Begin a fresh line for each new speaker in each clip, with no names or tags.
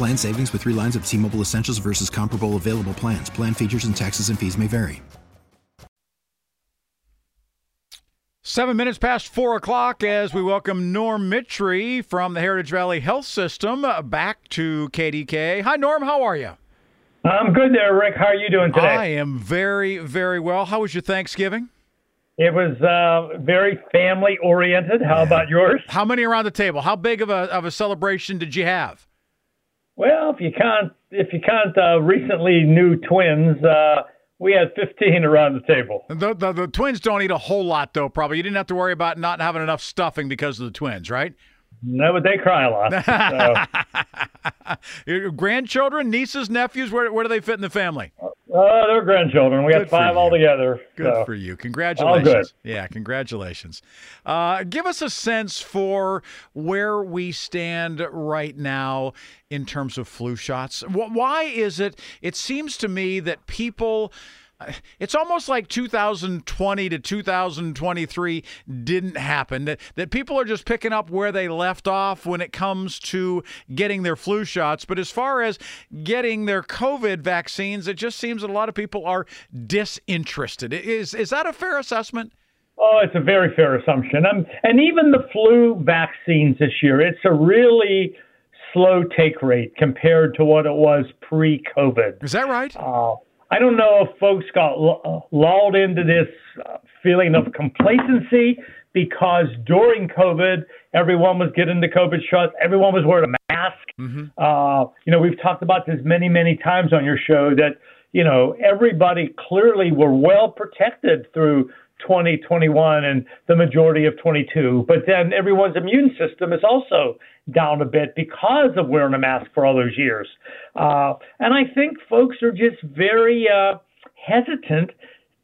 Plan savings with three lines of T Mobile Essentials versus comparable available plans. Plan features and taxes and fees may vary.
Seven minutes past four o'clock as we welcome Norm Mitry from the Heritage Valley Health System back to KDK. Hi, Norm. How are you?
I'm good there, Rick. How are you doing today?
I am very, very well. How was your Thanksgiving?
It was uh, very family oriented. How about yours?
How many around the table? How big of a of a celebration did you have?
Well, if you count if you count uh, recently new twins, uh, we had 15 around the table.
The, the, the twins don't eat a whole lot, though. Probably you didn't have to worry about not having enough stuffing because of the twins, right?
No, but they cry a lot.
Your grandchildren, nieces, nephews, where, where do they fit in the family?
Uh, they're grandchildren. We
Good
got five altogether.
Good
so.
for you. Congratulations.
All good.
Yeah, congratulations. Uh, give us a sense for where we stand right now in terms of flu shots. Why is it? It seems to me that people. It's almost like 2020 to 2023 didn't happen. That, that people are just picking up where they left off when it comes to getting their flu shots. But as far as getting their COVID vaccines, it just seems that a lot of people are disinterested. Is, is that a fair assessment?
Oh, it's a very fair assumption. Um, and even the flu vaccines this year, it's a really slow take rate compared to what it was pre COVID.
Is that right?
Uh, I don't know if folks got uh, lulled into this uh, feeling of complacency because during COVID, everyone was getting the COVID shots, everyone was wearing a mask. Uh, you know, we've talked about this many, many times on your show that, you know, everybody clearly were well protected through 2021 and the majority of 22. But then everyone's immune system is also down a bit because of wearing a mask for all those years. Uh, and I think folks are just very uh, hesitant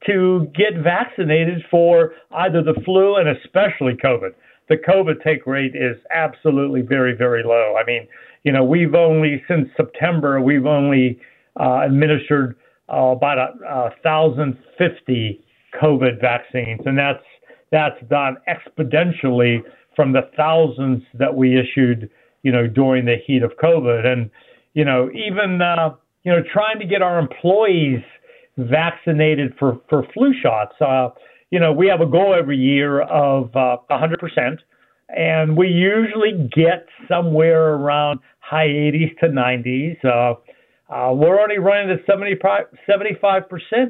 to get vaccinated for either the flu and especially COVID. The COVID take rate is absolutely very, very low. I mean, you know, we've only since September we've only uh, administered uh, about a, a thousand fifty COVID vaccines, and that's that's done exponentially from the thousands that we issued, you know, during the heat of COVID, and you know, even uh, you know, trying to get our employees vaccinated for for flu shots. Uh, you know, we have a goal every year of uh, 100%, and we usually get somewhere around high 80s to 90s. Uh, uh, we're already running at 75, 75%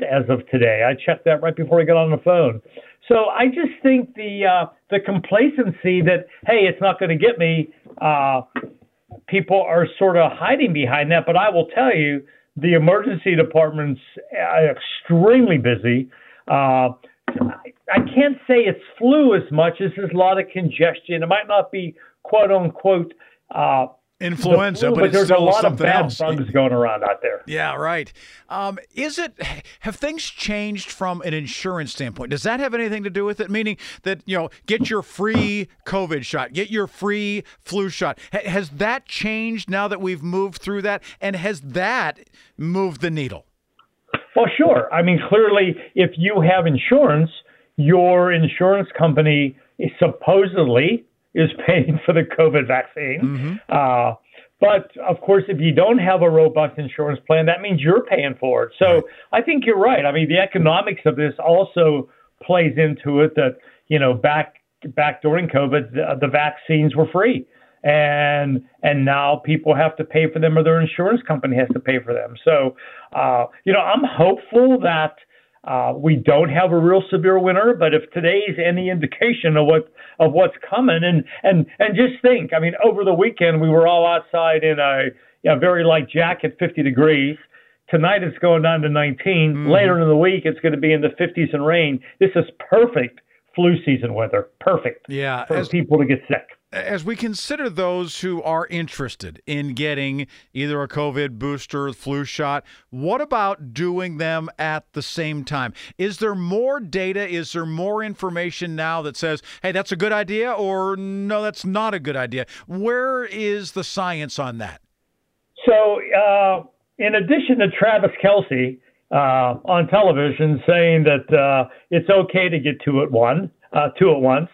as of today. I checked that right before we got on the phone. So I just think the uh, the complacency that hey, it's not going to get me. Uh, people are sort of hiding behind that, but I will tell you, the emergency department's uh, extremely busy. Uh, I can't say it's flu as much as there's a lot of congestion. It might not be quote unquote uh,
Influenza,
flu,
but,
but there's a lot of bad
else.
bugs going around out there.
Yeah, right. Um, is it have things changed from an insurance standpoint? Does that have anything to do with it? Meaning that you know, get your free COVID shot, get your free flu shot. Ha- has that changed now that we've moved through that, and has that moved the needle?
Well, sure. I mean, clearly, if you have insurance, your insurance company is supposedly is paying for the COVID vaccine. Uh, but of course, if you don't have a robust insurance plan, that means you're paying for it. So I think you're right. I mean, the economics of this also plays into it. That you know, back back during COVID, the, the vaccines were free, and and now people have to pay for them, or their insurance company has to pay for them. So, uh, you know, I'm hopeful that. Uh, we don't have a real severe winter, but if today's any indication of what of what's coming, and and and just think, I mean, over the weekend we were all outside in a, a very light jacket, 50 degrees. Tonight it's going down to 19. Mm-hmm. Later in the week it's going to be in the 50s and rain. This is perfect flu season weather. Perfect.
Yeah,
for as, people to get sick.
As we consider those who are interested in getting either a COVID booster, flu shot, what about doing them at the same time? Is there more data? Is there more information now that says, hey, that's a good idea, or no, that's not a good idea? Where is the science on that?
So, uh, in addition to Travis Kelce uh, on television saying that uh, it's okay to get two at one, uh, two at once.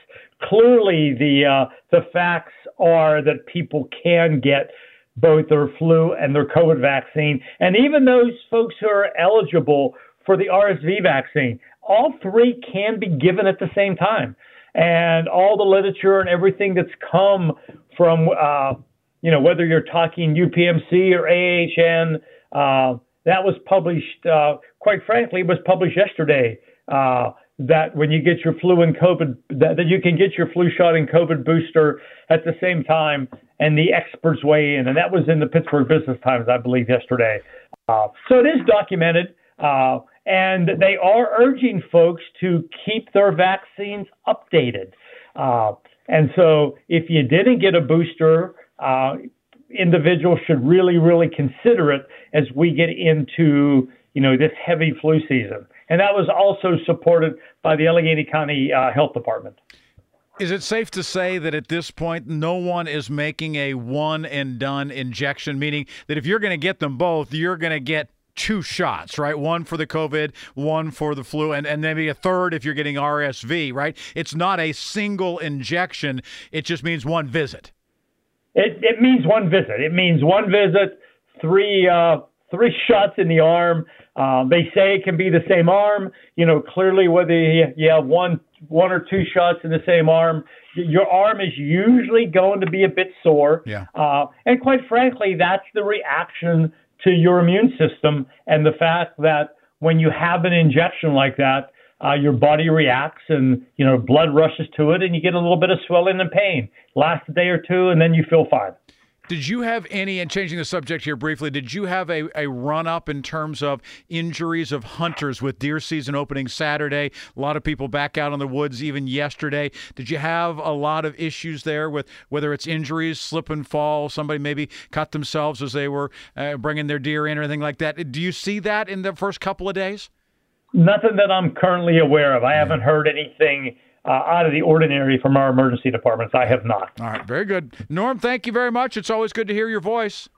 Clearly, the uh, the facts are that people can get both their flu and their COVID vaccine, and even those folks who are eligible for the RSV vaccine, all three can be given at the same time. And all the literature and everything that's come from, uh, you know, whether you're talking UPMC or AHN, uh, that was published, uh, quite frankly, was published yesterday. Uh, that when you get your flu and COVID, that, that you can get your flu shot and COVID booster at the same time, and the experts weigh in. And that was in the Pittsburgh Business Times, I believe, yesterday. Uh, so it is documented, uh, and they are urging folks to keep their vaccines updated. Uh, and so if you didn't get a booster, uh, individuals should really, really consider it as we get into you know this heavy flu season. And that was also supported by the Allegheny County uh, Health Department.
Is it safe to say that at this point, no one is making a one and done injection, meaning that if you're going to get them both, you're going to get two shots, right? One for the COVID, one for the flu, and, and maybe a third if you're getting RSV, right? It's not a single injection, it just means one visit.
It, it means one visit. It means one visit, three uh, three shots in the arm. Um, they say it can be the same arm. You know, clearly whether you have one one or two shots in the same arm, your arm is usually going to be a bit sore.
Yeah.
Uh, and quite frankly, that's the reaction to your immune system and the fact that when you have an injection like that, uh, your body reacts and you know blood rushes to it and you get a little bit of swelling and pain. Last a day or two and then you feel fine.
Did you have any, and changing the subject here briefly, did you have a, a run up in terms of injuries of hunters with deer season opening Saturday? A lot of people back out in the woods even yesterday. Did you have a lot of issues there with whether it's injuries, slip and fall, somebody maybe cut themselves as they were uh, bringing their deer in or anything like that? Do you see that in the first couple of days?
Nothing that I'm currently aware of. I haven't heard anything uh, out of the ordinary from our emergency departments. I have not.
All right, very good. Norm, thank you very much. It's always good to hear your voice.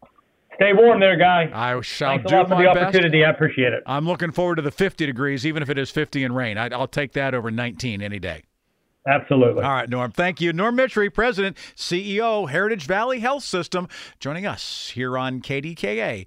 Stay warm there, guy.
I shall
Thanks
do
a lot for the
best.
opportunity. I appreciate it.
I'm looking forward to the 50 degrees, even if it is 50 and rain. I, will take that over 19 any day.
Absolutely.
All right, Norm. Thank you. Norm Mitry, President, CEO, Heritage Valley Health System, joining us here on KDKA